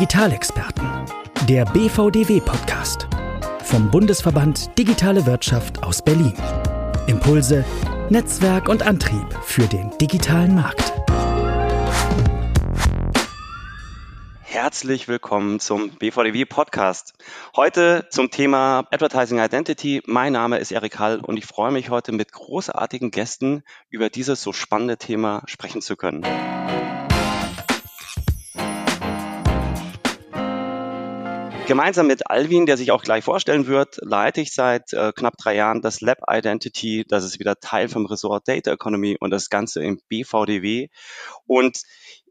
Digitalexperten. Der BVDW Podcast vom Bundesverband Digitale Wirtschaft aus Berlin. Impulse, Netzwerk und Antrieb für den digitalen Markt. Herzlich willkommen zum BVDW Podcast. Heute zum Thema Advertising Identity. Mein Name ist Erik Hall und ich freue mich heute mit großartigen Gästen über dieses so spannende Thema sprechen zu können. Gemeinsam mit Alvin, der sich auch gleich vorstellen wird, leite ich seit äh, knapp drei Jahren das Lab Identity. Das ist wieder Teil vom Resort Data Economy und das Ganze im BVDW. Und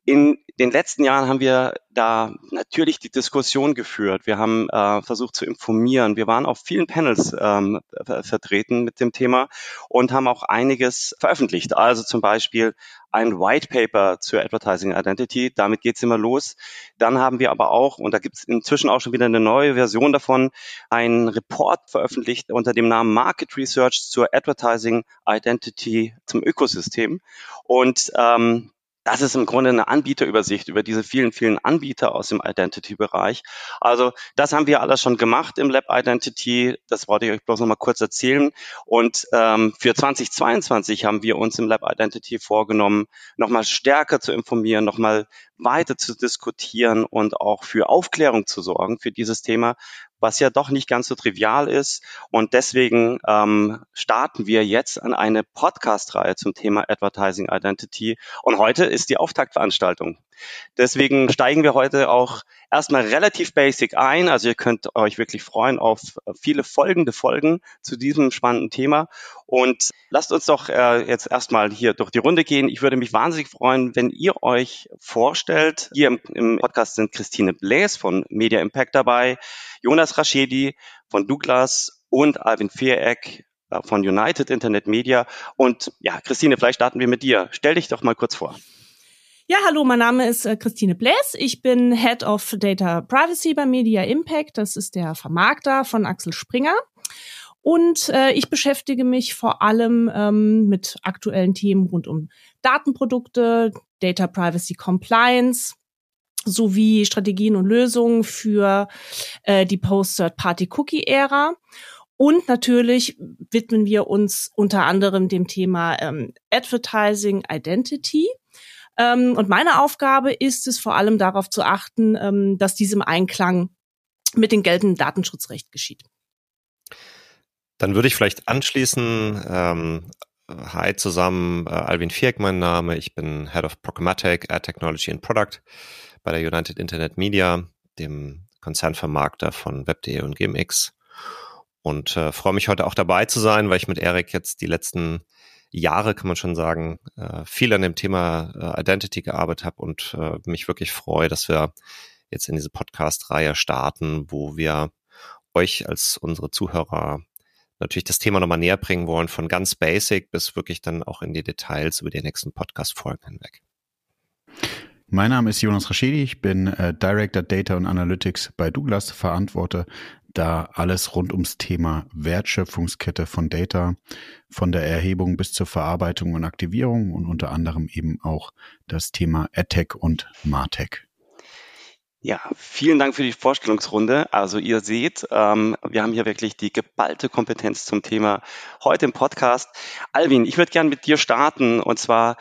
in den letzten Jahren haben wir da natürlich die Diskussion geführt. Wir haben äh, versucht zu informieren. Wir waren auf vielen Panels ähm, vertreten mit dem Thema und haben auch einiges veröffentlicht. Also zum Beispiel ein White Paper zur Advertising Identity. Damit geht's immer los. Dann haben wir aber auch, und da gibt's inzwischen auch schon wieder eine neue Version davon, einen Report veröffentlicht unter dem Namen Market Research zur Advertising Identity zum Ökosystem. Und ähm, das ist im Grunde eine Anbieterübersicht über diese vielen, vielen Anbieter aus dem Identity-Bereich. Also das haben wir alles schon gemacht im Lab Identity. Das wollte ich euch bloß noch mal kurz erzählen. Und ähm, für 2022 haben wir uns im Lab Identity vorgenommen, nochmal stärker zu informieren, nochmal weiter zu diskutieren und auch für Aufklärung zu sorgen für dieses Thema, was ja doch nicht ganz so trivial ist. Und deswegen ähm, starten wir jetzt an eine Podcast-Reihe zum Thema Advertising Identity. Und heute ist die Auftaktveranstaltung. Deswegen steigen wir heute auch erstmal relativ basic ein. Also ihr könnt euch wirklich freuen auf viele folgende Folgen zu diesem spannenden Thema. Und lasst uns doch äh, jetzt erstmal hier durch die Runde gehen. Ich würde mich wahnsinnig freuen, wenn ihr euch vorstellt. Hier im, im Podcast sind Christine Bläs von Media Impact dabei, Jonas Raschedi von Douglas und Alvin Viereck äh, von United Internet Media. Und ja, Christine, vielleicht starten wir mit dir. Stell dich doch mal kurz vor. Ja, hallo, mein Name ist äh, Christine Bläs. Ich bin Head of Data Privacy bei Media Impact. Das ist der Vermarkter von Axel Springer. Und äh, ich beschäftige mich vor allem ähm, mit aktuellen Themen rund um Datenprodukte, Data Privacy Compliance sowie Strategien und Lösungen für äh, die Post-Third-Party-Cookie-Ära. Und natürlich widmen wir uns unter anderem dem Thema ähm, Advertising Identity. Ähm, und meine Aufgabe ist es vor allem darauf zu achten, ähm, dass diesem Einklang mit dem geltenden Datenschutzrecht geschieht. Dann würde ich vielleicht anschließen, ähm, hi zusammen, äh, Alvin Vieck mein Name, ich bin Head of Programmatic, Ad Technology and Product bei der United Internet Media, dem Konzernvermarkter von Web.de und GMX. Und äh, freue mich heute auch dabei zu sein, weil ich mit Erik jetzt die letzten Jahre, kann man schon sagen, äh, viel an dem Thema äh, Identity gearbeitet habe und äh, mich wirklich freue, dass wir jetzt in diese Podcast-Reihe starten, wo wir euch als unsere Zuhörer natürlich das Thema nochmal näher bringen wollen, von ganz basic bis wirklich dann auch in die Details über die nächsten Podcast-Folgen hinweg. Mein Name ist Jonas Raschedi, ich bin äh, Director Data und Analytics bei Douglas, verantworte da alles rund ums Thema Wertschöpfungskette von Data, von der Erhebung bis zur Verarbeitung und Aktivierung und unter anderem eben auch das Thema AdTech und MarTech. Ja, vielen Dank für die Vorstellungsrunde. Also ihr seht, ähm, wir haben hier wirklich die geballte Kompetenz zum Thema heute im Podcast. Alvin, ich würde gerne mit dir starten und zwar,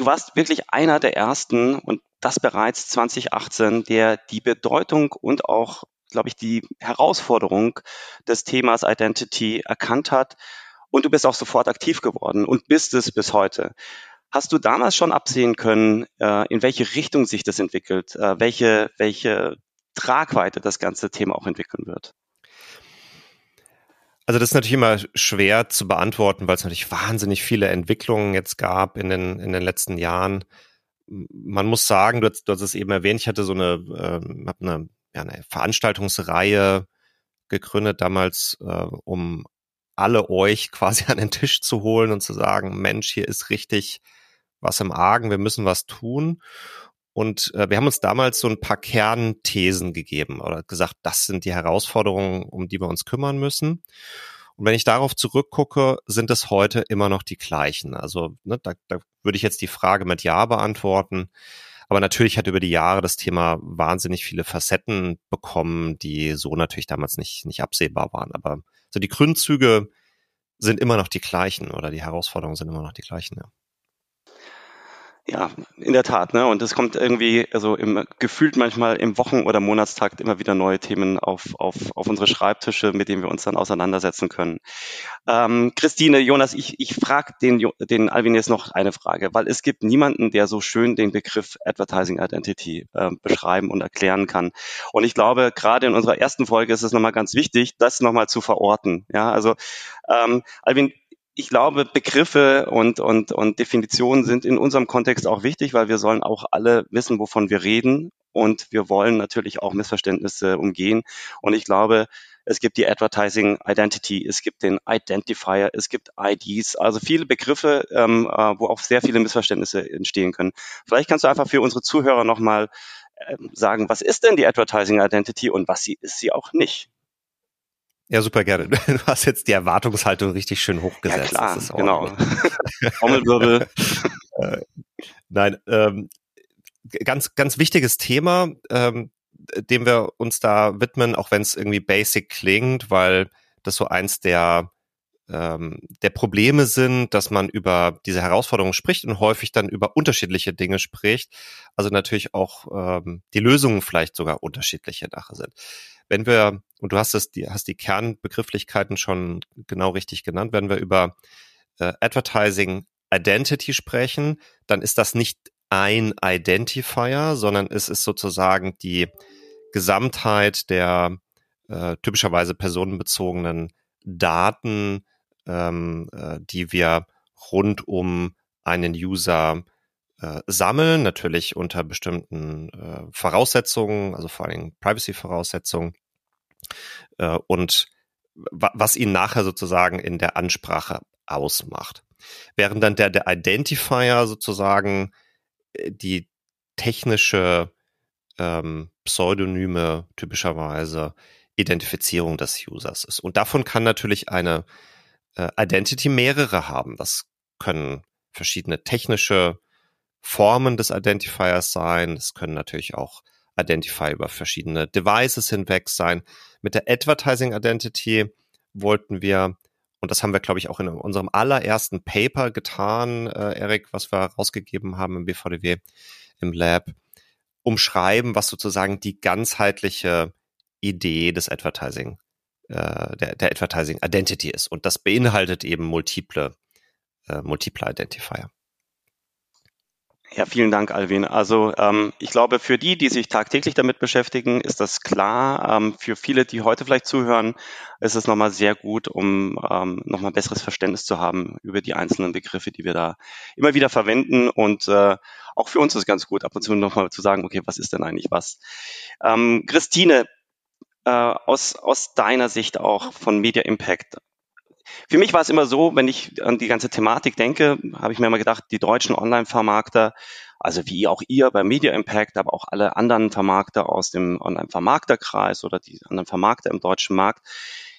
du warst wirklich einer der ersten und das bereits 2018, der die Bedeutung und auch glaube ich, die Herausforderung des Themas Identity erkannt hat. Und du bist auch sofort aktiv geworden und bist es bis heute. Hast du damals schon absehen können, äh, in welche Richtung sich das entwickelt, äh, welche, welche Tragweite das ganze Thema auch entwickeln wird? Also das ist natürlich immer schwer zu beantworten, weil es natürlich wahnsinnig viele Entwicklungen jetzt gab in den, in den letzten Jahren. Man muss sagen, du hast, du hast es eben erwähnt, ich hatte so eine, äh, hab eine ja, eine Veranstaltungsreihe gegründet damals, äh, um alle euch quasi an den Tisch zu holen und zu sagen, Mensch, hier ist richtig was im Argen, wir müssen was tun. Und äh, wir haben uns damals so ein paar Kernthesen gegeben oder gesagt, das sind die Herausforderungen, um die wir uns kümmern müssen. Und wenn ich darauf zurückgucke, sind es heute immer noch die gleichen. Also ne, da, da würde ich jetzt die Frage mit Ja beantworten. Aber natürlich hat über die Jahre das Thema wahnsinnig viele Facetten bekommen, die so natürlich damals nicht, nicht absehbar waren. Aber so die Gründzüge sind immer noch die gleichen oder die Herausforderungen sind immer noch die gleichen. Ja. Ja, in der Tat, ne? Und es kommt irgendwie, also im, gefühlt manchmal im Wochen- oder Monatstakt immer wieder neue Themen auf, auf, auf unsere Schreibtische, mit denen wir uns dann auseinandersetzen können. Ähm, Christine, Jonas, ich, ich frage den, den Alvin jetzt noch eine Frage, weil es gibt niemanden, der so schön den Begriff Advertising Identity äh, beschreiben und erklären kann. Und ich glaube, gerade in unserer ersten Folge ist es nochmal ganz wichtig, das nochmal zu verorten. Ja, also ähm, Alvin, ich glaube, Begriffe und, und, und Definitionen sind in unserem Kontext auch wichtig, weil wir sollen auch alle wissen, wovon wir reden. Und wir wollen natürlich auch Missverständnisse umgehen. Und ich glaube, es gibt die Advertising Identity, es gibt den Identifier, es gibt IDs, also viele Begriffe, ähm, äh, wo auch sehr viele Missverständnisse entstehen können. Vielleicht kannst du einfach für unsere Zuhörer nochmal ähm, sagen, was ist denn die Advertising Identity und was sie, ist sie auch nicht? Ja, super gerne. Du hast jetzt die Erwartungshaltung richtig schön hochgesetzt. Ja, klar, genau. Trommelwirbel. Äh, nein, ähm, ganz, ganz wichtiges Thema, ähm, dem wir uns da widmen, auch wenn es irgendwie basic klingt, weil das so eins der ähm, der Probleme sind, dass man über diese Herausforderungen spricht und häufig dann über unterschiedliche Dinge spricht. Also natürlich auch ähm, die Lösungen vielleicht sogar unterschiedliche nachher sind. Wenn wir, und du hast es, die, hast die Kernbegrifflichkeiten schon genau richtig genannt, wenn wir über äh, Advertising Identity sprechen, dann ist das nicht ein Identifier, sondern es ist sozusagen die Gesamtheit der äh, typischerweise personenbezogenen Daten, ähm, äh, die wir rund um einen User äh, sammeln, natürlich unter bestimmten äh, Voraussetzungen, also vor allem Privacy-Voraussetzungen äh, und was ihn nachher sozusagen in der Ansprache ausmacht. Während dann der, der Identifier sozusagen äh, die technische ähm, Pseudonyme typischerweise Identifizierung des Users ist. Und davon kann natürlich eine äh, Identity mehrere haben. Das können verschiedene technische Formen des Identifiers sein. Das können natürlich auch Identifier über verschiedene Devices hinweg sein. Mit der Advertising Identity wollten wir, und das haben wir, glaube ich, auch in unserem allerersten Paper getan, äh, Erik, was wir rausgegeben haben im BVDW im Lab, umschreiben, was sozusagen die ganzheitliche Idee des Advertising äh, der, der Advertising Identity ist. Und das beinhaltet eben multiple, äh, multiple Identifier. Ja, vielen Dank, Alvin. Also ähm, ich glaube, für die, die sich tagtäglich damit beschäftigen, ist das klar. Ähm, für viele, die heute vielleicht zuhören, ist es nochmal sehr gut, um ähm, nochmal besseres Verständnis zu haben über die einzelnen Begriffe, die wir da immer wieder verwenden. Und äh, auch für uns ist es ganz gut, ab und zu nochmal zu sagen, okay, was ist denn eigentlich was? Ähm, Christine, äh, aus, aus deiner Sicht auch von Media Impact? Für mich war es immer so, wenn ich an die ganze Thematik denke, habe ich mir immer gedacht, die deutschen Online-Vermarkter, also wie auch ihr bei Media Impact, aber auch alle anderen Vermarkter aus dem Online-Vermarkterkreis oder die anderen Vermarkter im deutschen Markt,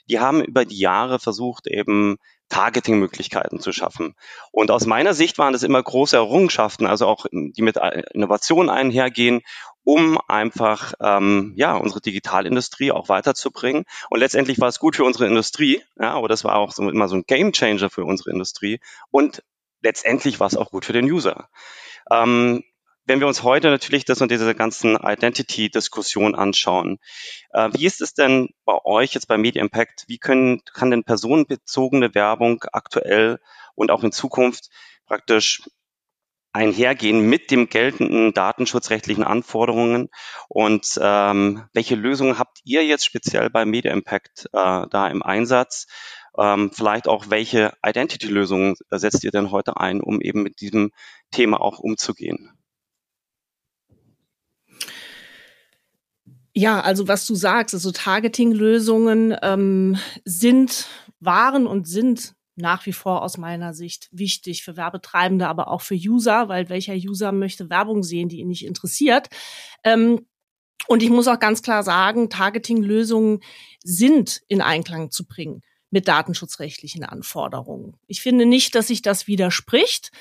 die haben über die Jahre versucht, eben Targeting-Möglichkeiten zu schaffen. Und aus meiner Sicht waren das immer große Errungenschaften, also auch die mit Innovationen einhergehen, um einfach ähm, ja unsere Digitalindustrie auch weiterzubringen. Und letztendlich war es gut für unsere Industrie, ja, aber das war auch so immer so ein Gamechanger für unsere Industrie. Und letztendlich war es auch gut für den User. Ähm, wenn wir uns heute natürlich das und diese ganzen Identity-Diskussion anschauen, äh, wie ist es denn bei euch jetzt bei Media Impact? Wie können, kann denn personenbezogene Werbung aktuell und auch in Zukunft praktisch einhergehen mit dem geltenden datenschutzrechtlichen Anforderungen und ähm, welche Lösungen habt ihr jetzt speziell bei Media Impact äh, da im Einsatz? Ähm, vielleicht auch welche Identity-Lösungen setzt ihr denn heute ein, um eben mit diesem Thema auch umzugehen? Ja, also was du sagst, also Targeting-Lösungen ähm, sind, waren und sind nach wie vor aus meiner Sicht wichtig für Werbetreibende, aber auch für User, weil welcher User möchte Werbung sehen, die ihn nicht interessiert. Ähm, und ich muss auch ganz klar sagen, Targeting-Lösungen sind in Einklang zu bringen mit datenschutzrechtlichen Anforderungen. Ich finde nicht, dass sich das widerspricht,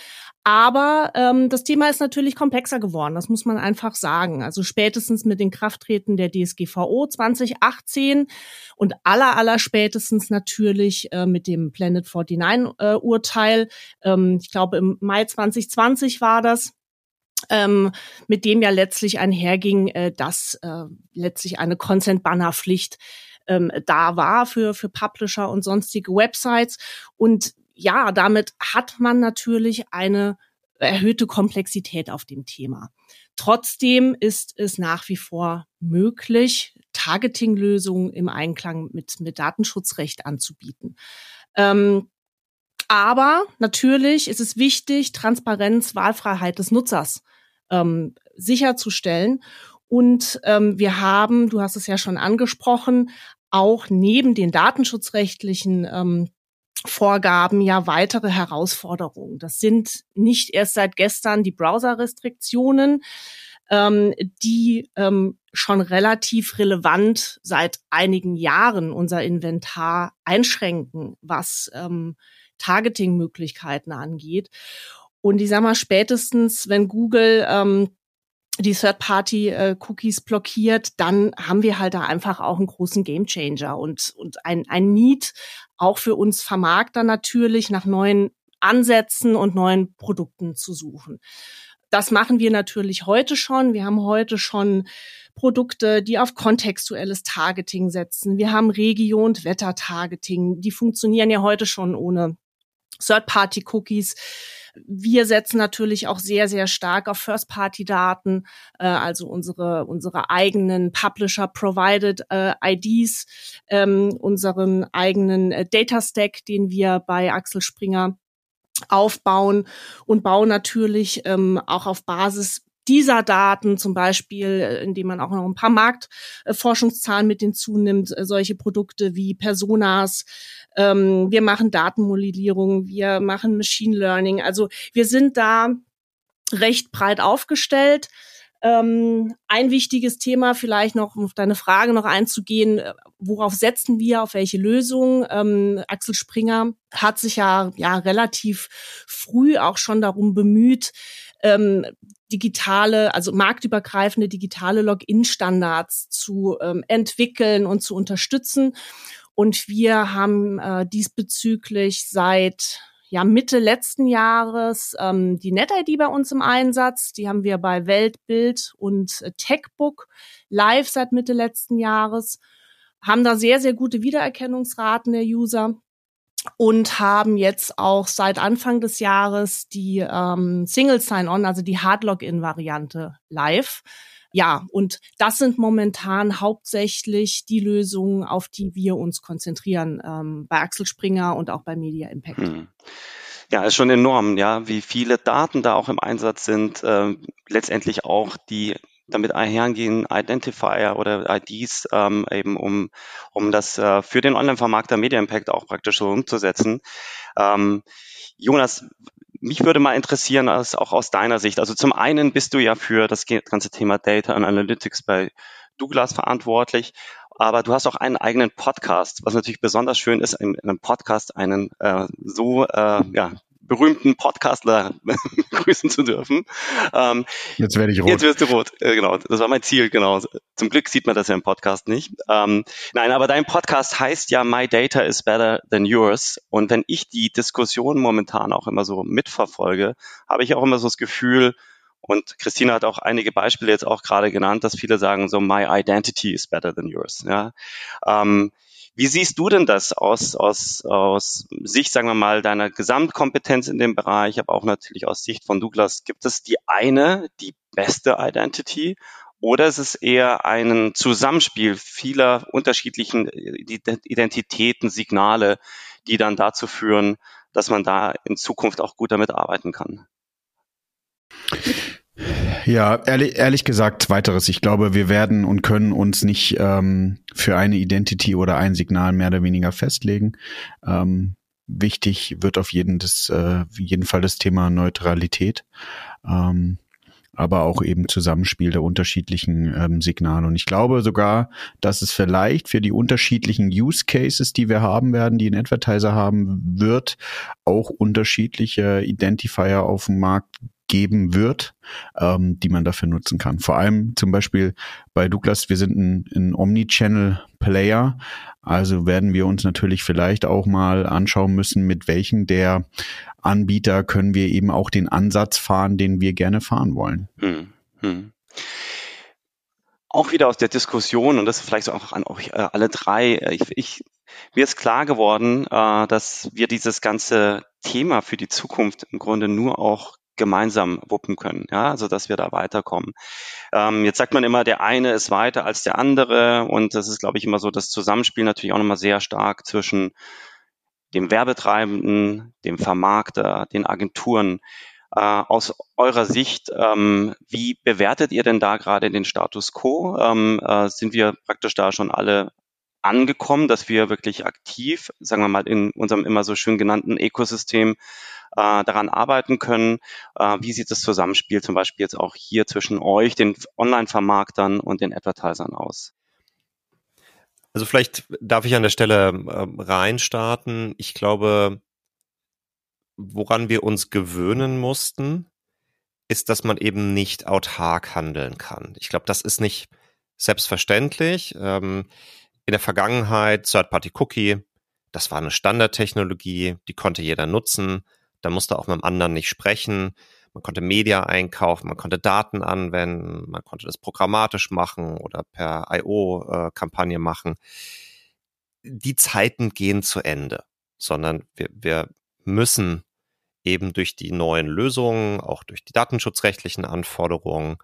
Aber ähm, das Thema ist natürlich komplexer geworden, das muss man einfach sagen. Also spätestens mit den Krafttreten der DSGVO 2018 und aller, aller spätestens natürlich äh, mit dem Planet 49-Urteil, äh, ähm, ich glaube im Mai 2020 war das, ähm, mit dem ja letztlich einherging, äh, dass äh, letztlich eine Consent-Banner-Pflicht ähm, da war für, für Publisher und sonstige Websites. Und ja, damit hat man natürlich eine erhöhte Komplexität auf dem Thema. Trotzdem ist es nach wie vor möglich, Targeting-Lösungen im Einklang mit, mit Datenschutzrecht anzubieten. Ähm, aber natürlich ist es wichtig, Transparenz, Wahlfreiheit des Nutzers ähm, sicherzustellen. Und ähm, wir haben, du hast es ja schon angesprochen, auch neben den datenschutzrechtlichen ähm, Vorgaben ja weitere Herausforderungen. Das sind nicht erst seit gestern die Browser-Restriktionen, ähm, die ähm, schon relativ relevant seit einigen Jahren unser Inventar einschränken, was ähm, Targeting-Möglichkeiten angeht. Und ich sag mal, spätestens, wenn Google ähm, die Third-Party-Cookies blockiert, dann haben wir halt da einfach auch einen großen Gamechanger und, und ein, ein Need auch für uns Vermarkter natürlich nach neuen Ansätzen und neuen Produkten zu suchen. Das machen wir natürlich heute schon. Wir haben heute schon Produkte, die auf kontextuelles Targeting setzen. Wir haben Region- und Wetter-Targeting. Die funktionieren ja heute schon ohne Third-Party-Cookies. Wir setzen natürlich auch sehr, sehr stark auf First-Party-Daten, äh, also unsere, unsere eigenen Publisher-Provided äh, IDs, ähm, unseren eigenen äh, Data-Stack, den wir bei Axel Springer aufbauen und bauen natürlich ähm, auch auf Basis dieser Daten, zum Beispiel, äh, indem man auch noch ein paar Marktforschungszahlen mit hinzunimmt, äh, solche Produkte wie Personas. Ähm, wir machen Datenmodellierung, wir machen Machine Learning. Also wir sind da recht breit aufgestellt. Ähm, ein wichtiges Thema vielleicht noch, um auf deine Frage noch einzugehen, äh, worauf setzen wir, auf welche Lösung? Ähm, Axel Springer hat sich ja, ja relativ früh auch schon darum bemüht, ähm, digitale, also marktübergreifende digitale Login-Standards zu ähm, entwickeln und zu unterstützen. Und wir haben äh, diesbezüglich seit ja, Mitte letzten Jahres ähm, die NetID bei uns im Einsatz. Die haben wir bei Weltbild und äh, Techbook live seit Mitte letzten Jahres. Haben da sehr, sehr gute Wiedererkennungsraten der User und haben jetzt auch seit Anfang des Jahres die ähm, Single Sign-On, also die Hard-Login-Variante live. Ja, und das sind momentan hauptsächlich die Lösungen, auf die wir uns konzentrieren ähm, bei Axel Springer und auch bei Media Impact. Hm. Ja, ist schon enorm, ja, wie viele Daten da auch im Einsatz sind, äh, letztendlich auch die damit einhergehen Identifier oder IDs ähm, eben, um, um das äh, für den Online-Vermarkter Media Impact auch praktisch so umzusetzen. Ähm, Jonas, mich würde mal interessieren, als, auch aus deiner Sicht. Also zum einen bist du ja für das ganze Thema Data and Analytics bei Douglas verantwortlich, aber du hast auch einen eigenen Podcast, was natürlich besonders schön ist, in, in einem Podcast einen äh, so äh, ja, berühmten Podcastler begrüßen zu dürfen. Ähm, jetzt werde ich rot. Jetzt wirst du rot, äh, genau. Das war mein Ziel, genau. Zum Glück sieht man das ja im Podcast nicht. Ähm, nein, aber dein Podcast heißt ja My Data is Better Than Yours. Und wenn ich die Diskussion momentan auch immer so mitverfolge, habe ich auch immer so das Gefühl, und Christina hat auch einige Beispiele jetzt auch gerade genannt, dass viele sagen so, my identity is better than yours. Ja. Ähm, wie siehst du denn das aus, aus, aus Sicht, sagen wir mal, deiner Gesamtkompetenz in dem Bereich, aber auch natürlich aus Sicht von Douglas? Gibt es die eine, die beste Identity? Oder ist es eher ein Zusammenspiel vieler unterschiedlichen Identitäten, Signale, die dann dazu führen, dass man da in Zukunft auch gut damit arbeiten kann? Ja, ehrlich, ehrlich gesagt, weiteres. Ich glaube, wir werden und können uns nicht ähm, für eine Identity oder ein Signal mehr oder weniger festlegen. Ähm, wichtig wird auf jeden, das, äh, jeden Fall das Thema Neutralität. Ähm, aber auch eben Zusammenspiel der unterschiedlichen ähm, Signale. Und ich glaube sogar, dass es vielleicht für die unterschiedlichen Use Cases, die wir haben werden, die ein Advertiser haben wird, auch unterschiedliche Identifier auf dem Markt geben wird, ähm, die man dafür nutzen kann. Vor allem zum Beispiel bei Douglas, wir sind ein, ein Omnichannel-Player, also werden wir uns natürlich vielleicht auch mal anschauen müssen, mit welchen der Anbieter können wir eben auch den Ansatz fahren, den wir gerne fahren wollen. Hm, hm. Auch wieder aus der Diskussion, und das vielleicht auch an euch äh, alle drei, äh, ich, ich, mir ist klar geworden, äh, dass wir dieses ganze Thema für die Zukunft im Grunde nur auch gemeinsam wuppen können, ja, also dass wir da weiterkommen. Ähm, jetzt sagt man immer, der eine ist weiter als der andere und das ist, glaube ich, immer so das Zusammenspiel natürlich auch nochmal sehr stark zwischen dem Werbetreibenden, dem Vermarkter, den Agenturen. Äh, aus eurer Sicht, ähm, wie bewertet ihr denn da gerade den Status quo? Ähm, äh, sind wir praktisch da schon alle angekommen, dass wir wirklich aktiv, sagen wir mal, in unserem immer so schön genannten Ökosystem äh, daran arbeiten können. Äh, wie sieht das Zusammenspiel zum Beispiel jetzt auch hier zwischen euch, den Online-Vermarktern und den Advertisern aus? Also vielleicht darf ich an der Stelle äh, reinstarten. Ich glaube, woran wir uns gewöhnen mussten, ist, dass man eben nicht autark handeln kann. Ich glaube, das ist nicht selbstverständlich. Ähm, in der Vergangenheit Third-Party-Cookie, das war eine Standardtechnologie, die konnte jeder nutzen. Da musste auch mit dem anderen nicht sprechen. Man konnte Media einkaufen, man konnte Daten anwenden, man konnte das programmatisch machen oder per IO-Kampagne äh, machen. Die Zeiten gehen zu Ende, sondern wir, wir müssen eben durch die neuen Lösungen, auch durch die datenschutzrechtlichen Anforderungen,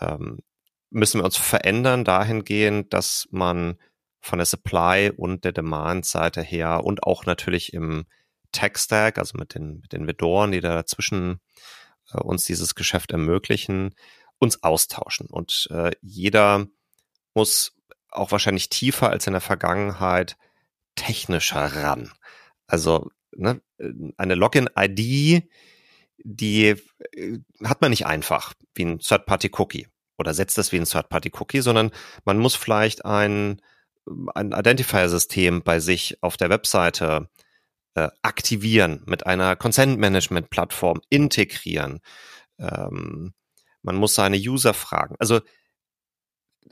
ähm, müssen wir uns verändern dahingehend, dass man von der Supply und der Demand-Seite her und auch natürlich im Tech-Stack, also mit den, mit den Vedoren, die da dazwischen äh, uns dieses Geschäft ermöglichen, uns austauschen. Und äh, jeder muss auch wahrscheinlich tiefer als in der Vergangenheit technischer ran. Also ne, eine Login-ID, die äh, hat man nicht einfach wie ein Third-Party-Cookie oder setzt das wie ein Third-Party-Cookie, sondern man muss vielleicht ein, ein Identifier-System bei sich auf der Webseite äh, aktivieren, mit einer Consent-Management-Plattform integrieren. Ähm, man muss seine User fragen. Also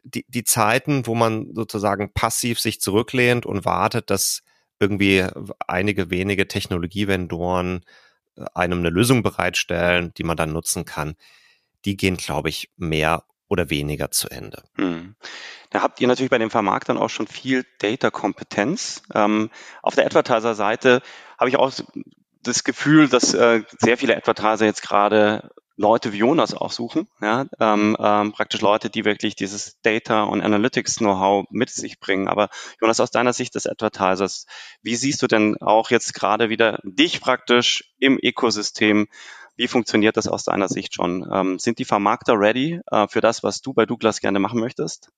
die, die Zeiten, wo man sozusagen passiv sich zurücklehnt und wartet, dass irgendwie einige wenige Technologievendoren äh, einem eine Lösung bereitstellen, die man dann nutzen kann, die gehen, glaube ich, mehr oder weniger zu Ende. Hm. Da habt ihr natürlich bei den Vermarktern auch schon viel Data-Kompetenz. Ähm, auf der Advertiser-Seite habe ich auch das Gefühl, dass äh, sehr viele Advertiser jetzt gerade Leute wie Jonas auch suchen, ja, ähm, ähm, praktisch Leute, die wirklich dieses Data und Analytics Know-how mit sich bringen. Aber Jonas, aus deiner Sicht des Advertisers, wie siehst du denn auch jetzt gerade wieder dich praktisch im Ökosystem wie funktioniert das aus deiner Sicht schon? Ähm, sind die Vermarkter ready äh, für das, was du bei Douglas gerne machen möchtest?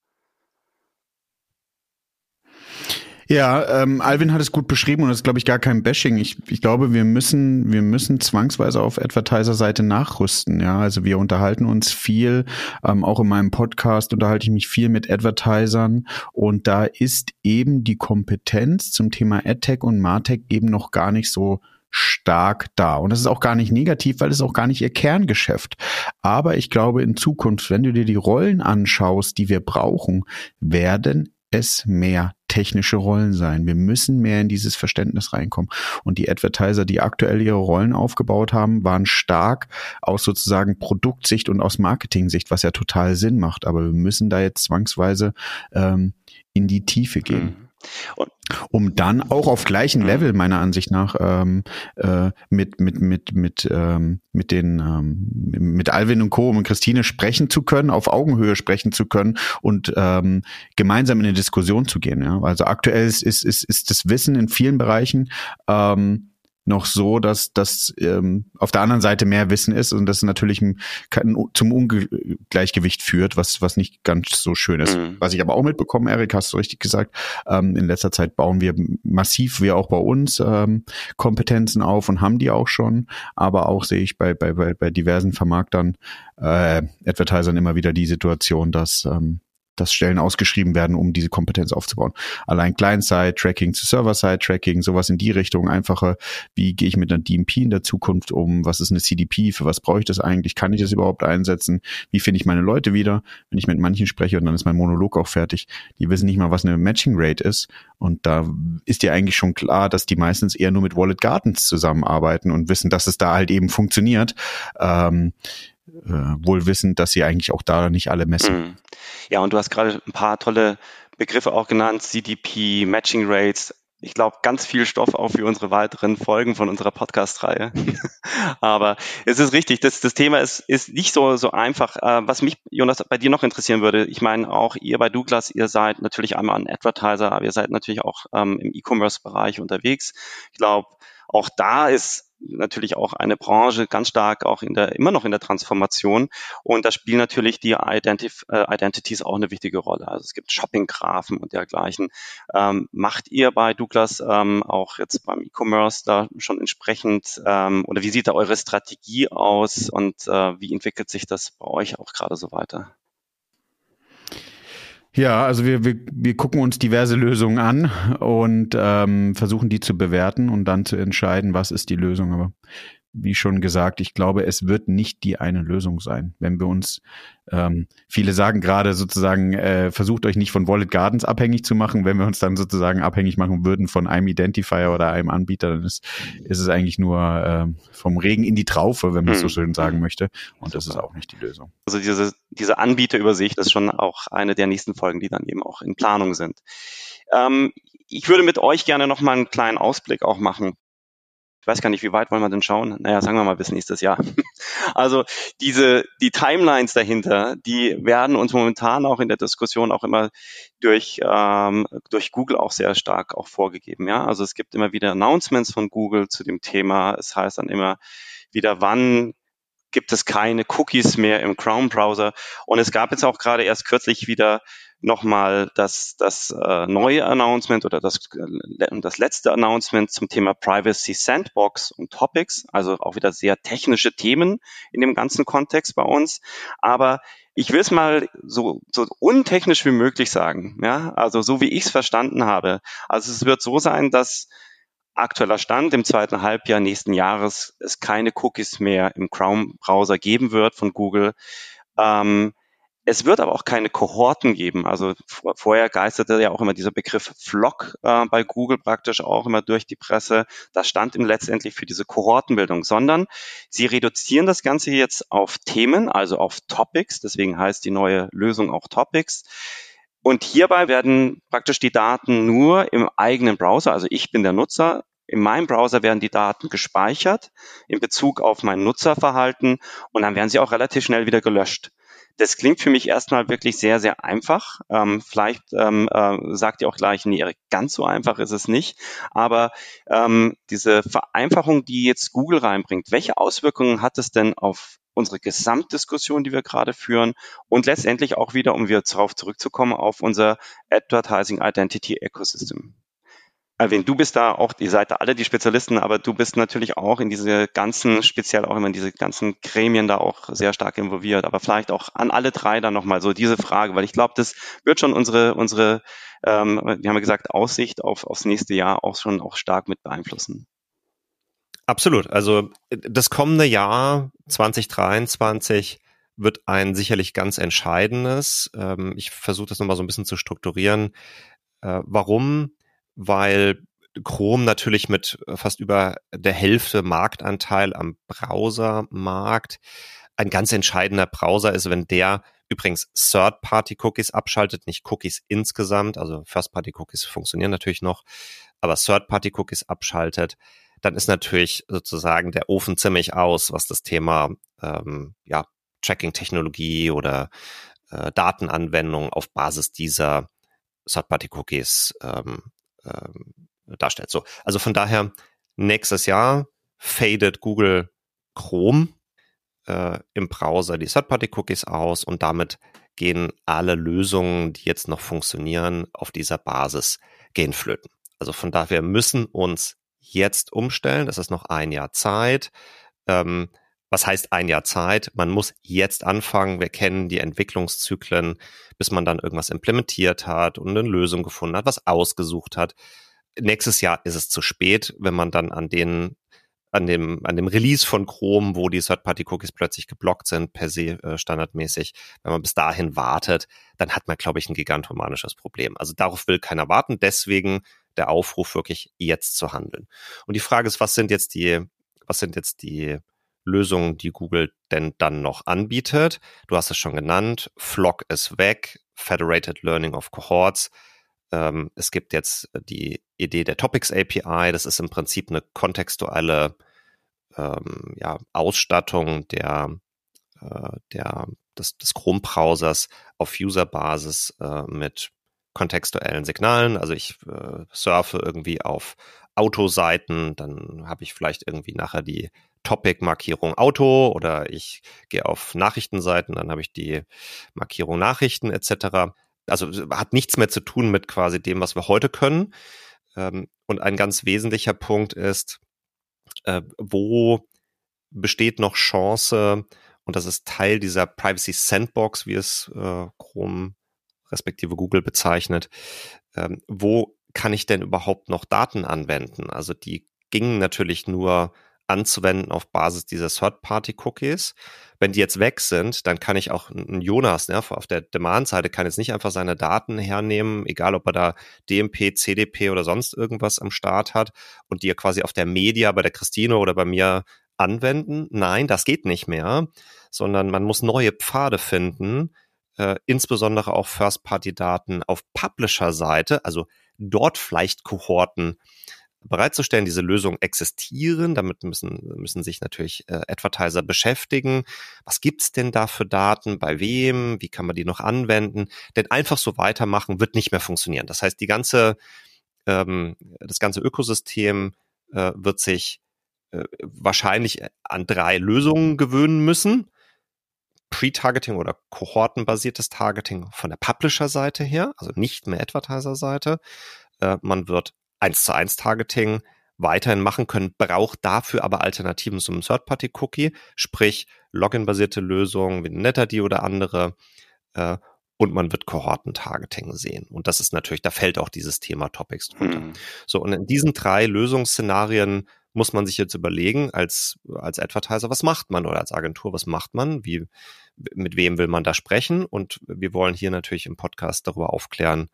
Ja, ähm, Alvin hat es gut beschrieben und das ist, glaube ich, gar kein Bashing. Ich, ich glaube, wir müssen, wir müssen zwangsweise auf Advertiser-Seite nachrüsten. Ja, also wir unterhalten uns viel, ähm, auch in meinem Podcast unterhalte ich mich viel mit Advertisern und da ist eben die Kompetenz zum Thema AdTech und MarTech eben noch gar nicht so stark da. Und das ist auch gar nicht negativ, weil es auch gar nicht ihr Kerngeschäft. Aber ich glaube, in Zukunft, wenn du dir die Rollen anschaust, die wir brauchen, werden es mehr technische Rollen sein. Wir müssen mehr in dieses Verständnis reinkommen. Und die Advertiser, die aktuell ihre Rollen aufgebaut haben, waren stark aus sozusagen Produktsicht und aus Marketing-Sicht, was ja total Sinn macht. Aber wir müssen da jetzt zwangsweise ähm, in die Tiefe gehen. Und um dann auch auf gleichem mhm. Level meiner Ansicht nach ähm, äh, mit mit mit mit ähm, mit den ähm, mit Alvin und Co. und Christine sprechen zu können, auf Augenhöhe sprechen zu können und ähm, gemeinsam in eine Diskussion zu gehen. Ja? Also aktuell ist ist ist, ist das Wissen in vielen Bereichen ähm, noch so, dass das ähm, auf der anderen Seite mehr Wissen ist und das natürlich kann, zum Ungleichgewicht führt, was was nicht ganz so schön ist. Mhm. Was ich aber auch mitbekommen, Erik, hast du richtig gesagt, ähm, in letzter Zeit bauen wir massiv, wir auch bei uns, ähm, Kompetenzen auf und haben die auch schon, aber auch sehe ich bei, bei, bei, bei diversen Vermarktern, äh, Advertisern immer wieder die Situation, dass ähm, dass Stellen ausgeschrieben werden, um diese Kompetenz aufzubauen. Allein Client-Side-Tracking zu Server-Side-Tracking, sowas in die Richtung, einfacher, wie gehe ich mit einer DMP in der Zukunft um, was ist eine CDP, für was brauche ich das eigentlich, kann ich das überhaupt einsetzen, wie finde ich meine Leute wieder, wenn ich mit manchen spreche und dann ist mein Monolog auch fertig, die wissen nicht mal, was eine Matching-Rate ist. Und da ist dir eigentlich schon klar, dass die meistens eher nur mit Wallet Gardens zusammenarbeiten und wissen, dass es da halt eben funktioniert. Ähm, äh, wohl wissend, dass sie eigentlich auch da nicht alle messen. Mhm. Ja, und du hast gerade ein paar tolle Begriffe auch genannt, CDP, Matching Rates. Ich glaube, ganz viel Stoff auch für unsere weiteren Folgen von unserer Podcast-Reihe. Aber es ist richtig, das, das Thema ist, ist nicht so, so einfach. Äh, was mich, Jonas, bei dir noch interessieren würde, ich meine, auch ihr bei Douglas, ihr seid natürlich einmal ein Advertiser, aber ihr seid natürlich auch ähm, im E-Commerce-Bereich unterwegs. Ich glaube, auch da ist natürlich auch eine Branche ganz stark auch in der, immer noch in der Transformation. Und da spielen natürlich die Identif äh, Identities auch eine wichtige Rolle. Also es gibt Shopping-Graphen und dergleichen. Ähm, macht ihr bei Douglas ähm, auch jetzt beim E-Commerce da schon entsprechend ähm, oder wie sieht da eure Strategie aus und äh, wie entwickelt sich das bei euch auch gerade so weiter? Ja, also wir, wir, wir gucken uns diverse Lösungen an und ähm, versuchen die zu bewerten und dann zu entscheiden, was ist die Lösung. Aber wie schon gesagt, ich glaube, es wird nicht die eine Lösung sein. Wenn wir uns, ähm, viele sagen gerade sozusagen, äh, versucht euch nicht von Wallet Gardens abhängig zu machen. Wenn wir uns dann sozusagen abhängig machen würden von einem Identifier oder einem Anbieter, dann ist, ist es eigentlich nur äh, vom Regen in die Traufe, wenn man es so hm. schön sagen möchte. Und das ist auch nicht die Lösung. Also diese, diese Anbieterübersicht ist schon auch eine der nächsten Folgen, die dann eben auch in Planung sind. Ähm, ich würde mit euch gerne noch mal einen kleinen Ausblick auch machen ich weiß gar nicht, wie weit wollen wir denn schauen? Naja, sagen wir mal bis nächstes Jahr. Also diese, die Timelines dahinter, die werden uns momentan auch in der Diskussion auch immer durch, ähm, durch Google auch sehr stark auch vorgegeben. Ja, also es gibt immer wieder Announcements von Google zu dem Thema. Es heißt dann immer wieder, wann gibt es keine Cookies mehr im Chrome-Browser. Und es gab jetzt auch gerade erst kürzlich wieder nochmal das, das äh, neue Announcement oder das, äh, das letzte Announcement zum Thema Privacy Sandbox und Topics, also auch wieder sehr technische Themen in dem ganzen Kontext bei uns. Aber ich will es mal so, so untechnisch wie möglich sagen, ja, also so wie ich es verstanden habe. Also es wird so sein, dass aktueller Stand im zweiten Halbjahr nächsten Jahres es keine Cookies mehr im Chrome-Browser geben wird von Google. Ähm, es wird aber auch keine Kohorten geben. Also vorher geisterte ja auch immer dieser Begriff Flock äh, bei Google praktisch auch immer durch die Presse. Das stand ihm letztendlich für diese Kohortenbildung, sondern sie reduzieren das Ganze jetzt auf Themen, also auf Topics. Deswegen heißt die neue Lösung auch Topics. Und hierbei werden praktisch die Daten nur im eigenen Browser, also ich bin der Nutzer, in meinem Browser werden die Daten gespeichert in Bezug auf mein Nutzerverhalten und dann werden sie auch relativ schnell wieder gelöscht. Das klingt für mich erstmal wirklich sehr, sehr einfach. Ähm, vielleicht ähm, äh, sagt ihr auch gleich, nee, ganz so einfach ist es nicht. Aber ähm, diese Vereinfachung, die jetzt Google reinbringt, welche Auswirkungen hat es denn auf unsere Gesamtdiskussion, die wir gerade führen und letztendlich auch wieder, um wieder darauf zurückzukommen, auf unser Advertising Identity Ecosystem? Erwähnt, du bist da auch, ihr seid da alle die Spezialisten, aber du bist natürlich auch in diese ganzen, speziell auch immer in diese ganzen Gremien da auch sehr stark involviert. Aber vielleicht auch an alle drei dann nochmal so diese Frage, weil ich glaube, das wird schon unsere, unsere, ähm, wir haben ja gesagt, Aussicht auf, aufs nächste Jahr auch schon auch stark mit beeinflussen. Absolut. Also das kommende Jahr 2023 wird ein sicherlich ganz entscheidendes. Ähm, ich versuche das nochmal so ein bisschen zu strukturieren. Äh, warum? Weil Chrome natürlich mit fast über der Hälfte Marktanteil am Browsermarkt ein ganz entscheidender Browser ist, wenn der übrigens Third-Party-Cookies abschaltet, nicht Cookies insgesamt, also First-Party-Cookies funktionieren natürlich noch, aber Third-Party-Cookies abschaltet, dann ist natürlich sozusagen der Ofen ziemlich aus, was das Thema ähm, ja, Tracking-Technologie oder äh, Datenanwendung auf Basis dieser Third-Party-Cookies ähm, ähm, darstellt. So, also von daher nächstes Jahr fadet Google Chrome äh, im Browser die Third-Party-Cookies aus und damit gehen alle Lösungen, die jetzt noch funktionieren, auf dieser Basis gehen flöten. Also von daher, wir müssen uns jetzt umstellen. Das ist noch ein Jahr Zeit. Ähm, was heißt ein Jahr Zeit? Man muss jetzt anfangen. Wir kennen die Entwicklungszyklen, bis man dann irgendwas implementiert hat und eine Lösung gefunden hat, was ausgesucht hat. Nächstes Jahr ist es zu spät, wenn man dann an den an dem, an dem Release von Chrome, wo die Third-Party-Cookies plötzlich geblockt sind, per se äh, standardmäßig, wenn man bis dahin wartet, dann hat man, glaube ich, ein gigantomanisches Problem. Also darauf will keiner warten, deswegen der Aufruf wirklich jetzt zu handeln. Und die Frage ist, was sind jetzt die, was sind jetzt die Lösungen, die Google denn dann noch anbietet? Du hast es schon genannt, Flock ist weg, Federated Learning of Cohorts, ähm, es gibt jetzt die Idee der Topics API. Das ist im Prinzip eine kontextuelle ähm, ja, Ausstattung der, äh, der, des, des Chrome-Browsers auf User-Basis äh, mit kontextuellen Signalen. Also ich äh, surfe irgendwie auf Autoseiten, dann habe ich vielleicht irgendwie nachher die Topic-Markierung Auto oder ich gehe auf Nachrichtenseiten, dann habe ich die Markierung Nachrichten etc also hat nichts mehr zu tun mit quasi dem, was wir heute können. Ähm, und ein ganz wesentlicher Punkt ist, äh, wo besteht noch Chance, und das ist Teil dieser Privacy Sandbox, wie es äh, Chrome respektive Google bezeichnet, ähm, wo kann ich denn überhaupt noch Daten anwenden? Also die gingen natürlich nur anzuwenden auf Basis dieser Third-Party-Cookies. Wenn die jetzt weg sind, dann kann ich auch ein Jonas ne, auf der Demand-Seite kann jetzt nicht einfach seine Daten hernehmen, egal ob er da DMP, CDP oder sonst irgendwas am Start hat und die quasi auf der Media bei der Christine oder bei mir anwenden. Nein, das geht nicht mehr, sondern man muss neue Pfade finden, äh, insbesondere auch First-Party-Daten auf Publisher-Seite, also dort vielleicht Kohorten bereitzustellen. Diese Lösungen existieren, damit müssen, müssen sich natürlich äh, Advertiser beschäftigen. Was gibt's denn da für Daten? Bei wem? Wie kann man die noch anwenden? Denn einfach so weitermachen wird nicht mehr funktionieren. Das heißt, die ganze, ähm, das ganze Ökosystem äh, wird sich äh, wahrscheinlich an drei Lösungen gewöhnen müssen. Pre-Targeting oder kohortenbasiertes Targeting von der Publisher-Seite her, also nicht mehr Advertiser-Seite. Äh, man wird 1 zu 1 Targeting weiterhin machen können, braucht dafür aber Alternativen zum Third-Party-Cookie, sprich Login-basierte Lösungen wie NetID oder andere. Äh, und man wird Kohorten-Targeting sehen. Und das ist natürlich, da fällt auch dieses Thema Topics drunter. Mhm. So, und in diesen drei Lösungsszenarien muss man sich jetzt überlegen, als, als Advertiser, was macht man oder als Agentur, was macht man? Wie, mit wem will man da sprechen? Und wir wollen hier natürlich im Podcast darüber aufklären,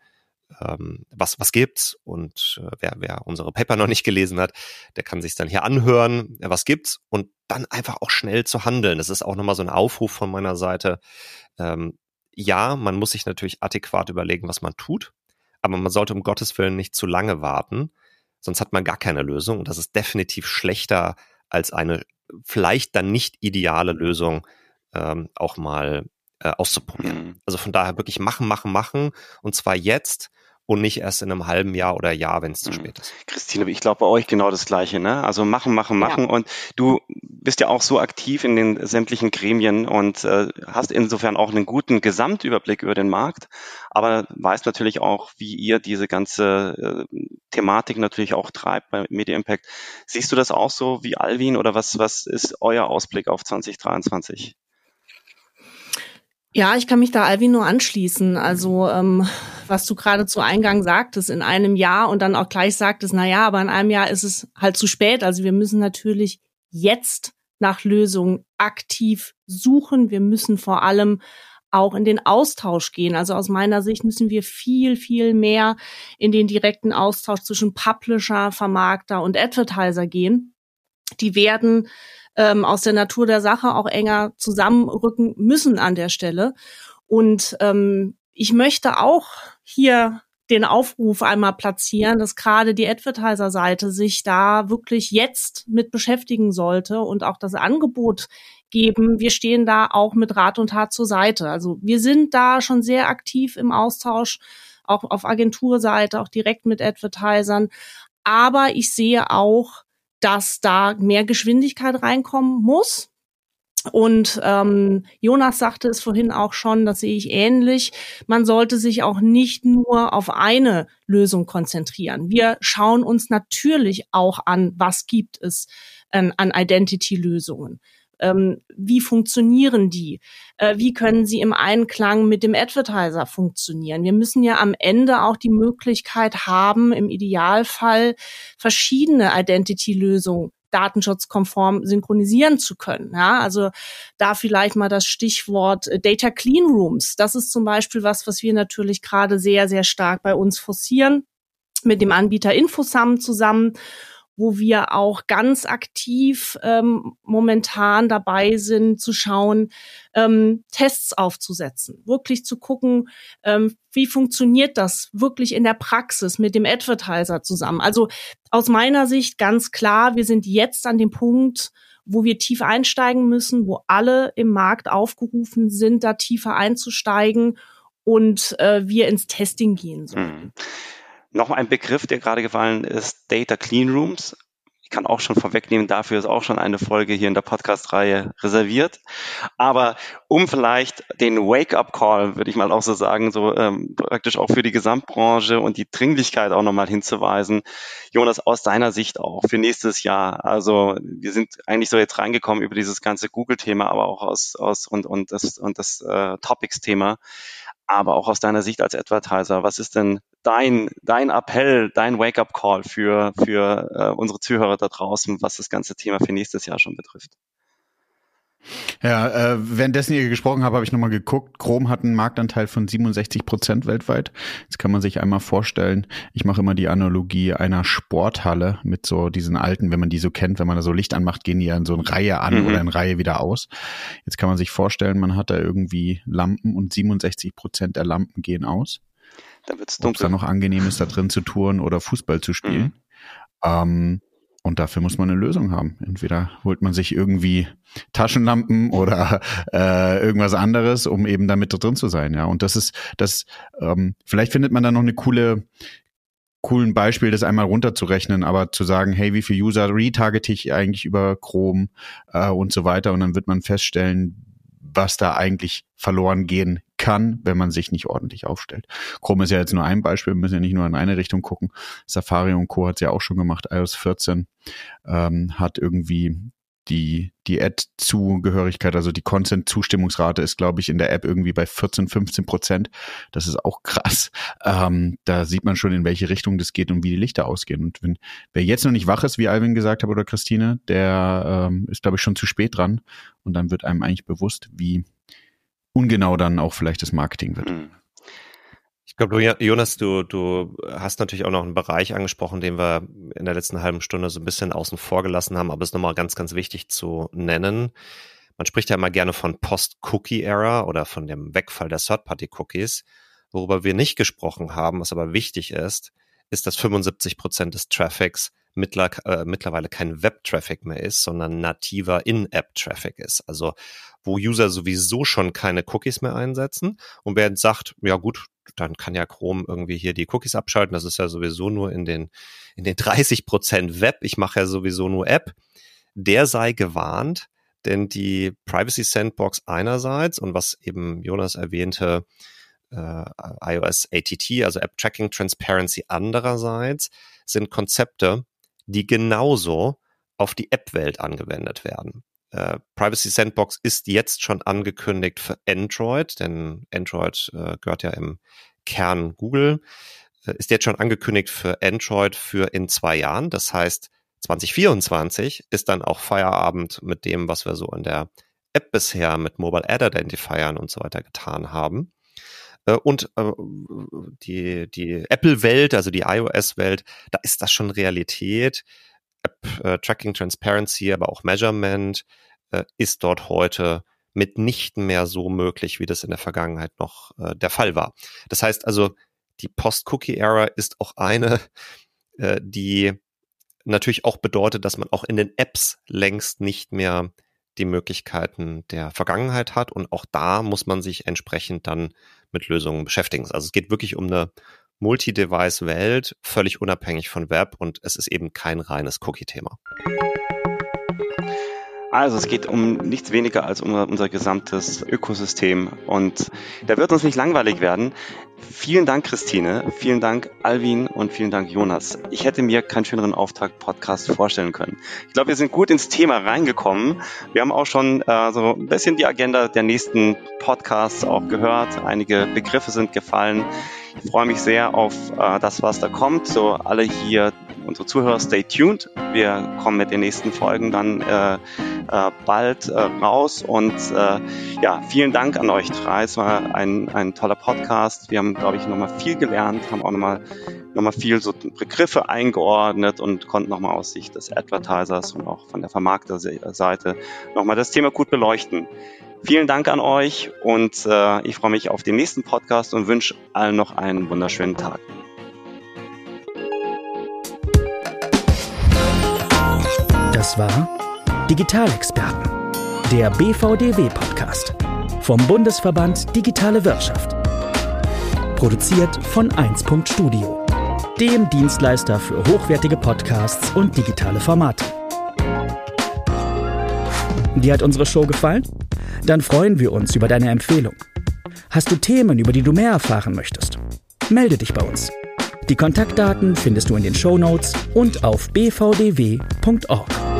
ähm, was, was gibt's und äh, wer, wer unsere Paper noch nicht gelesen hat, der kann sich dann hier anhören, äh, was gibt's und dann einfach auch schnell zu handeln. Das ist auch nochmal so ein Aufruf von meiner Seite. Ähm, ja, man muss sich natürlich adäquat überlegen, was man tut, aber man sollte um Gottes Willen nicht zu lange warten, sonst hat man gar keine Lösung und das ist definitiv schlechter als eine vielleicht dann nicht ideale Lösung ähm, auch mal äh, auszuprobieren. Mhm. Also von daher wirklich machen, machen, machen und zwar jetzt und nicht erst in einem halben Jahr oder Jahr, wenn es zu mhm. spät ist. Christine, ich glaube bei euch genau das Gleiche, ne? Also machen, machen, machen. Ja. Und du bist ja auch so aktiv in den sämtlichen Gremien und äh, hast insofern auch einen guten Gesamtüberblick über den Markt, aber weißt natürlich auch, wie ihr diese ganze äh, Thematik natürlich auch treibt bei Media Impact. Siehst du das auch so wie Alvin oder was, was ist euer Ausblick auf 2023? Ja, ich kann mich da Alvin nur anschließen. Also ähm, was du gerade zu Eingang sagtest, in einem Jahr und dann auch gleich sagtest, na ja, aber in einem Jahr ist es halt zu spät. Also wir müssen natürlich jetzt nach Lösungen aktiv suchen. Wir müssen vor allem auch in den Austausch gehen. Also aus meiner Sicht müssen wir viel, viel mehr in den direkten Austausch zwischen Publisher, Vermarkter und Advertiser gehen. Die werden ähm, aus der Natur der Sache auch enger zusammenrücken müssen an der Stelle. Und ähm, ich möchte auch hier den Aufruf einmal platzieren, dass gerade die Advertiser-Seite sich da wirklich jetzt mit beschäftigen sollte und auch das Angebot geben. Wir stehen da auch mit Rat und Tat zur Seite. Also wir sind da schon sehr aktiv im Austausch, auch auf Agenturseite, auch direkt mit Advertisern. Aber ich sehe auch, dass da mehr Geschwindigkeit reinkommen muss. Und ähm, Jonas sagte es vorhin auch schon, das sehe ich ähnlich. Man sollte sich auch nicht nur auf eine Lösung konzentrieren. Wir schauen uns natürlich auch an, was gibt es ähm, an Identity-Lösungen. Ähm, wie funktionieren die? Äh, wie können sie im Einklang mit dem Advertiser funktionieren? Wir müssen ja am Ende auch die Möglichkeit haben, im Idealfall verschiedene Identity-Lösungen datenschutzkonform synchronisieren zu können. Ja, also da vielleicht mal das Stichwort äh, Data Clean Rooms. Das ist zum Beispiel was, was wir natürlich gerade sehr, sehr stark bei uns forcieren mit dem Anbieter Infosum zusammen wo wir auch ganz aktiv ähm, momentan dabei sind, zu schauen, ähm, Tests aufzusetzen, wirklich zu gucken, ähm, wie funktioniert das wirklich in der Praxis mit dem Advertiser zusammen. Also aus meiner Sicht ganz klar, wir sind jetzt an dem Punkt, wo wir tief einsteigen müssen, wo alle im Markt aufgerufen sind, da tiefer einzusteigen und äh, wir ins Testing gehen sollen. Mhm. Noch ein Begriff, der gerade gefallen ist, Data Clean Rooms. Ich kann auch schon vorwegnehmen, dafür ist auch schon eine Folge hier in der Podcast-Reihe reserviert. Aber um vielleicht den Wake-up-Call, würde ich mal auch so sagen, so ähm, praktisch auch für die Gesamtbranche und die Dringlichkeit auch nochmal hinzuweisen. Jonas, aus deiner Sicht auch für nächstes Jahr. Also wir sind eigentlich so jetzt reingekommen über dieses ganze Google-Thema, aber auch aus, aus und, und das, und das äh, Topics-Thema aber auch aus deiner Sicht als Advertiser, was ist denn dein, dein Appell, dein Wake-up-Call für, für äh, unsere Zuhörer da draußen, was das ganze Thema für nächstes Jahr schon betrifft? Ja, äh, währenddessen ihr gesprochen habt, habe ich nochmal geguckt. Chrome hat einen Marktanteil von 67 Prozent weltweit. Jetzt kann man sich einmal vorstellen, ich mache immer die Analogie einer Sporthalle mit so diesen alten, wenn man die so kennt, wenn man da so Licht anmacht, gehen die ja in so eine Reihe an mhm. oder in Reihe wieder aus. Jetzt kann man sich vorstellen, man hat da irgendwie Lampen und 67 Prozent der Lampen gehen aus. Da wird's dunkel. Ob es da noch angenehm ist, da drin zu touren oder Fußball zu spielen. Mhm. Ähm, und dafür muss man eine Lösung haben. Entweder holt man sich irgendwie Taschenlampen oder äh, irgendwas anderes, um eben damit drin zu sein. Ja, und das ist das. Ähm, vielleicht findet man da noch eine coole coolen Beispiel, das einmal runterzurechnen, aber zu sagen, hey, wie viel User retargete ich eigentlich über Chrome äh, und so weiter, und dann wird man feststellen, was da eigentlich verloren gehen kann, wenn man sich nicht ordentlich aufstellt. Chrome ist ja jetzt nur ein Beispiel, wir müssen ja nicht nur in eine Richtung gucken. Safari und Co. hat es ja auch schon gemacht. iOS 14 ähm, hat irgendwie die, die Ad-Zugehörigkeit, also die Consent-Zustimmungsrate ist, glaube ich, in der App irgendwie bei 14, 15 Prozent. Das ist auch krass. Ähm, da sieht man schon, in welche Richtung das geht und wie die Lichter ausgehen. Und wenn wer jetzt noch nicht wach ist, wie Alvin gesagt hat oder Christine, der ähm, ist, glaube ich, schon zu spät dran. Und dann wird einem eigentlich bewusst, wie ungenau dann auch vielleicht das Marketing wird. Mhm. Ich glaube, Jonas, du, du hast natürlich auch noch einen Bereich angesprochen, den wir in der letzten halben Stunde so ein bisschen außen vor gelassen haben, aber es ist nochmal ganz, ganz wichtig zu nennen. Man spricht ja immer gerne von Post-Cookie-Era oder von dem Wegfall der Third-Party-Cookies. Worüber wir nicht gesprochen haben, was aber wichtig ist, ist, dass 75 Prozent des Traffics mittler, äh, mittlerweile kein Web-Traffic mehr ist, sondern nativer In-App-Traffic ist. Also wo User sowieso schon keine Cookies mehr einsetzen und wer jetzt sagt, ja gut, dann kann ja Chrome irgendwie hier die Cookies abschalten. Das ist ja sowieso nur in den, in den 30 Prozent Web. Ich mache ja sowieso nur App. Der sei gewarnt, denn die Privacy Sandbox einerseits und was eben Jonas erwähnte, äh, iOS ATT, also App Tracking Transparency andererseits, sind Konzepte, die genauso auf die App-Welt angewendet werden. Äh, Privacy Sandbox ist jetzt schon angekündigt für Android, denn Android äh, gehört ja im Kern Google, äh, ist jetzt schon angekündigt für Android für in zwei Jahren. Das heißt, 2024 ist dann auch Feierabend mit dem, was wir so in der App bisher mit Mobile Ad Identifiern und so weiter getan haben. Äh, und äh, die, die Apple-Welt, also die iOS-Welt, da ist das schon Realität. App äh, Tracking Transparency, aber auch Measurement äh, ist dort heute mitnichten mehr so möglich, wie das in der Vergangenheit noch äh, der Fall war. Das heißt also, die Post-Cookie-Era ist auch eine, äh, die natürlich auch bedeutet, dass man auch in den Apps längst nicht mehr die Möglichkeiten der Vergangenheit hat und auch da muss man sich entsprechend dann mit Lösungen beschäftigen. Also es geht wirklich um eine Multi-Device-Welt, völlig unabhängig von Web und es ist eben kein reines Cookie-Thema. Also es geht um nichts weniger als um unser gesamtes Ökosystem und da wird uns nicht langweilig werden. Vielen Dank, Christine, vielen Dank, Alvin und vielen Dank, Jonas. Ich hätte mir keinen schöneren Auftakt-Podcast vorstellen können. Ich glaube, wir sind gut ins Thema reingekommen. Wir haben auch schon äh, so ein bisschen die Agenda der nächsten Podcasts auch gehört. Einige Begriffe sind gefallen. Ich freue mich sehr auf äh, das, was da kommt. So alle hier unsere Zuhörer, stay tuned. Wir kommen mit den nächsten Folgen dann äh, äh, bald äh, raus. Und äh, ja, vielen Dank an euch drei. Es war ein, ein toller Podcast. Wir haben, glaube ich, nochmal viel gelernt, haben auch nochmal noch mal viel so Begriffe eingeordnet und konnten nochmal aus Sicht des Advertisers und auch von der Vermarkterseite nochmal das Thema gut beleuchten. Vielen Dank an euch und äh, ich freue mich auf den nächsten Podcast und wünsche allen noch einen wunderschönen Tag. Das war Digitalexperten, der BVDW-Podcast vom Bundesverband Digitale Wirtschaft. Produziert von 1. Studio, dem Dienstleister für hochwertige Podcasts und digitale Formate. Dir hat unsere Show gefallen? Dann freuen wir uns über deine Empfehlung. Hast du Themen, über die du mehr erfahren möchtest? Melde dich bei uns. Die Kontaktdaten findest du in den Show Notes und auf bvdw.org.